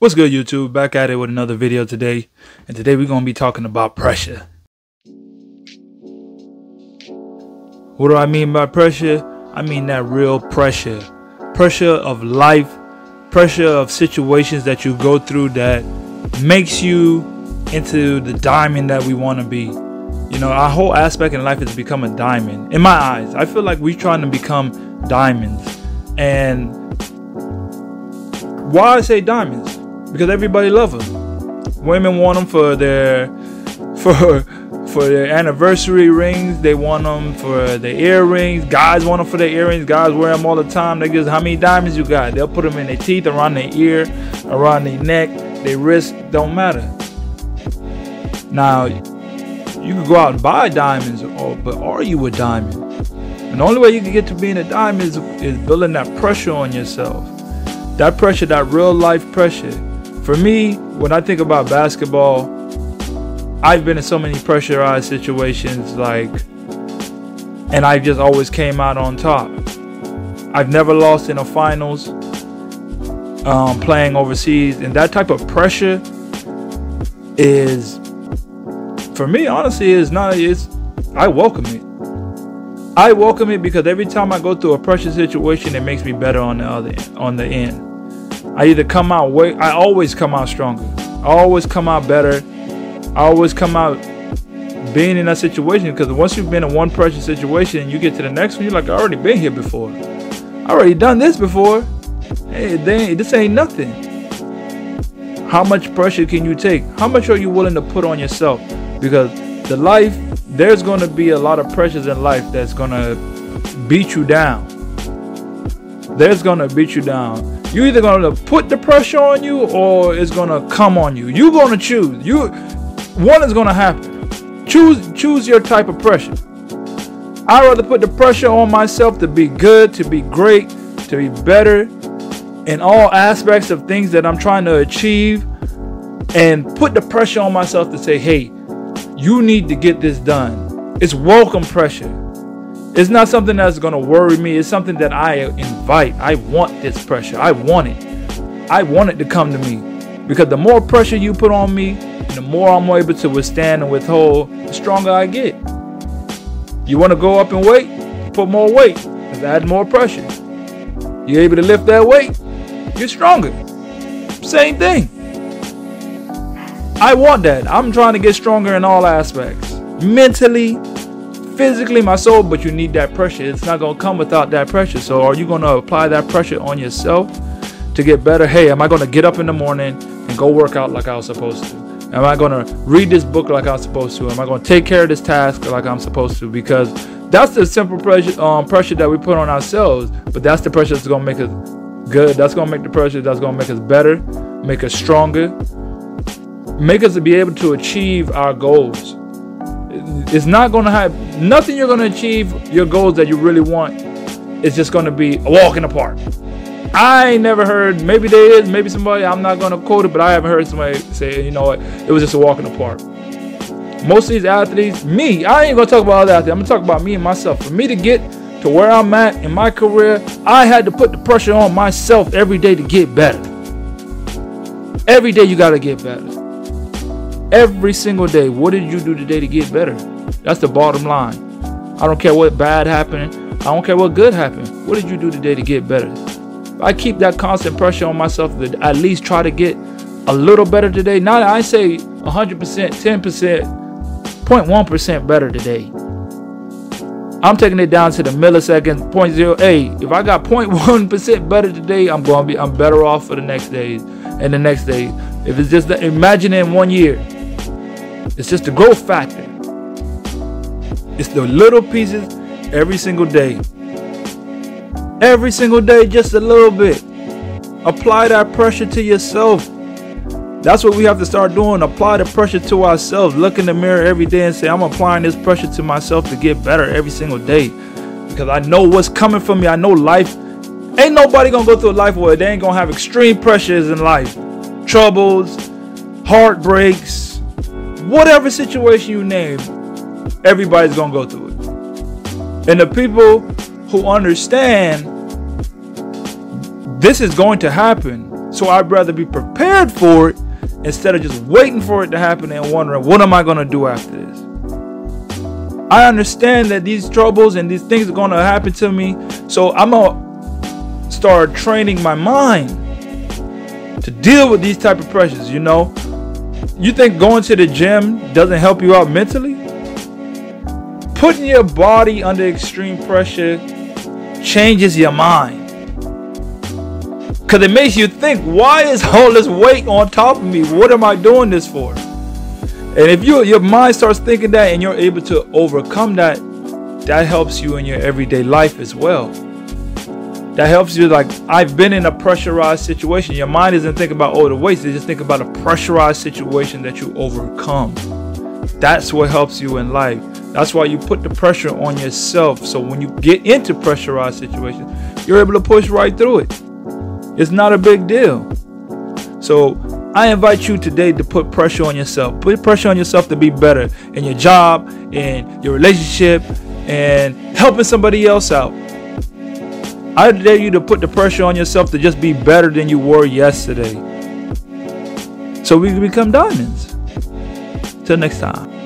What's good, YouTube? Back at it with another video today. And today we're going to be talking about pressure. What do I mean by pressure? I mean that real pressure. Pressure of life, pressure of situations that you go through that makes you into the diamond that we want to be. You know, our whole aspect in life is to become a diamond. In my eyes, I feel like we're trying to become diamonds. And why I say diamonds? Because everybody love them. Women want them for their for for their anniversary rings. They want them for their earrings. Guys want them for their earrings. Guys wear them all the time. They just how many diamonds you got? They'll put them in their teeth, around their ear, around their neck, their wrist. Don't matter. Now, you could go out and buy diamonds, but are you a diamond? And the only way you can get to being a diamond is, is building that pressure on yourself. That pressure, that real life pressure. For me, when I think about basketball, I've been in so many pressurized situations, like, and I just always came out on top. I've never lost in the finals, um, playing overseas, and that type of pressure is, for me, honestly, is not. It's I welcome it. I welcome it because every time I go through a pressure situation, it makes me better on the other on the end. I either come out way. I always come out stronger. I always come out better. I always come out being in that situation because once you've been in one pressure situation and you get to the next one, you're like, I already been here before. I already done this before. Hey, they, this ain't nothing. How much pressure can you take? How much are you willing to put on yourself? Because the life, there's going to be a lot of pressures in life that's going to beat you down. There's going to beat you down. You're either to put the pressure on you or it's to come on you. You're going to choose. You one is to happen. Choose choose your type of pressure. I'd rather put the pressure on myself to be good, to be great, to be better in all aspects of things that I'm trying to achieve and put the pressure on myself to say, "Hey, you need to get this done." It's welcome pressure. It's not something that's to worry me. It's something that I I want this pressure. I want it. I want it to come to me. Because the more pressure you put on me, the more I'm able to withstand and withhold, the stronger I get. You want to go up in weight? Put more weight. Add more pressure. You're able to lift that weight, you're stronger. Same thing. I want that. I'm trying to get stronger in all aspects. Mentally, physically, my soul, but you need that pressure. It's not going to come without that pressure. So, are you going to apply that pressure on yourself to get better? Hey, am I going to get up in the morning and go work out like I was supposed to? Am I going to read this book like I'm supposed to? Am I going to take care of this task like I'm supposed to? Because that's the simple pressure, um, pressure that we put on ourselves. But that's the pressure that's going to make us good. That's going to make the pressure that's going to make us better, make us stronger, make us be able to achieve our goals it's not to have nothing you're to achieve your goals that you really want. It's just to be a walk in the park. I ain't never heard, maybe there is, maybe somebody, I'm not to quote it, but I haven't heard somebody say, you know what, it was just a walk in the park. Most of these athletes, me, I ain't to talk about other athletes. I'm to talk about me and myself. For me to get to where I'm at in my career, I had to put the pressure on myself every day to get better. Every day you got to get better every single day. What did you do today to get better? That's the bottom line. I don't care what bad happened. I don't care what good happened. What did you do today to get better? I keep that constant pressure on myself to at least try to get a little better today. Not I say 100%, 10%, 0.1% better today. I'm taking it down to the millisecond, 0.08. If I got 0.1% better today, I'm going to be I'm better off for the next days and the next day. If it's just the, imagine in one year, it's just the growth factor. It's the little pieces every single day. Every single day, just a little bit. Apply that pressure to yourself. That's what we have to start doing. Apply the pressure to ourselves. Look in the mirror every day and say, I'm applying this pressure to myself to get better every single day. Because I know what's coming for me. I know life. Ain't nobody gonna go through a life where they ain't gonna have extreme pressures in life. Troubles, heartbreaks, whatever situation you name, everybody's gonna go through it. And the people who understand this is going to happen, So I'd rather be prepared for it instead of just waiting for it to happen and wondering, what am I to do after this? I understand that these troubles and these things are to happen to me. So I'm to start training my mind to deal with these type of pressures, you know? You think going to the gym doesn't help you out mentally? Putting your body under extreme pressure changes your mind. Because it makes you think, why is all this weight on top of me? What am I doing this for? And if you, your mind starts thinking that and you're able to overcome that, that helps you in your everyday life as well. That helps you, like, I've been in a pressurized situation. Your mind isn't thinking about, oh, the weights, they just think about a pressurized situation that you overcome. That's what helps you in life. That's why you put the pressure on yourself. So when you get into pressurized situations, you're able to push right through it. It's not a big deal. So I invite you today to put pressure on yourself. Put pressure on yourself to be better in your job, in your relationship, and helping somebody else out. I dare you to put the pressure on yourself to just be better than you were yesterday. So we can become diamonds. Till next time.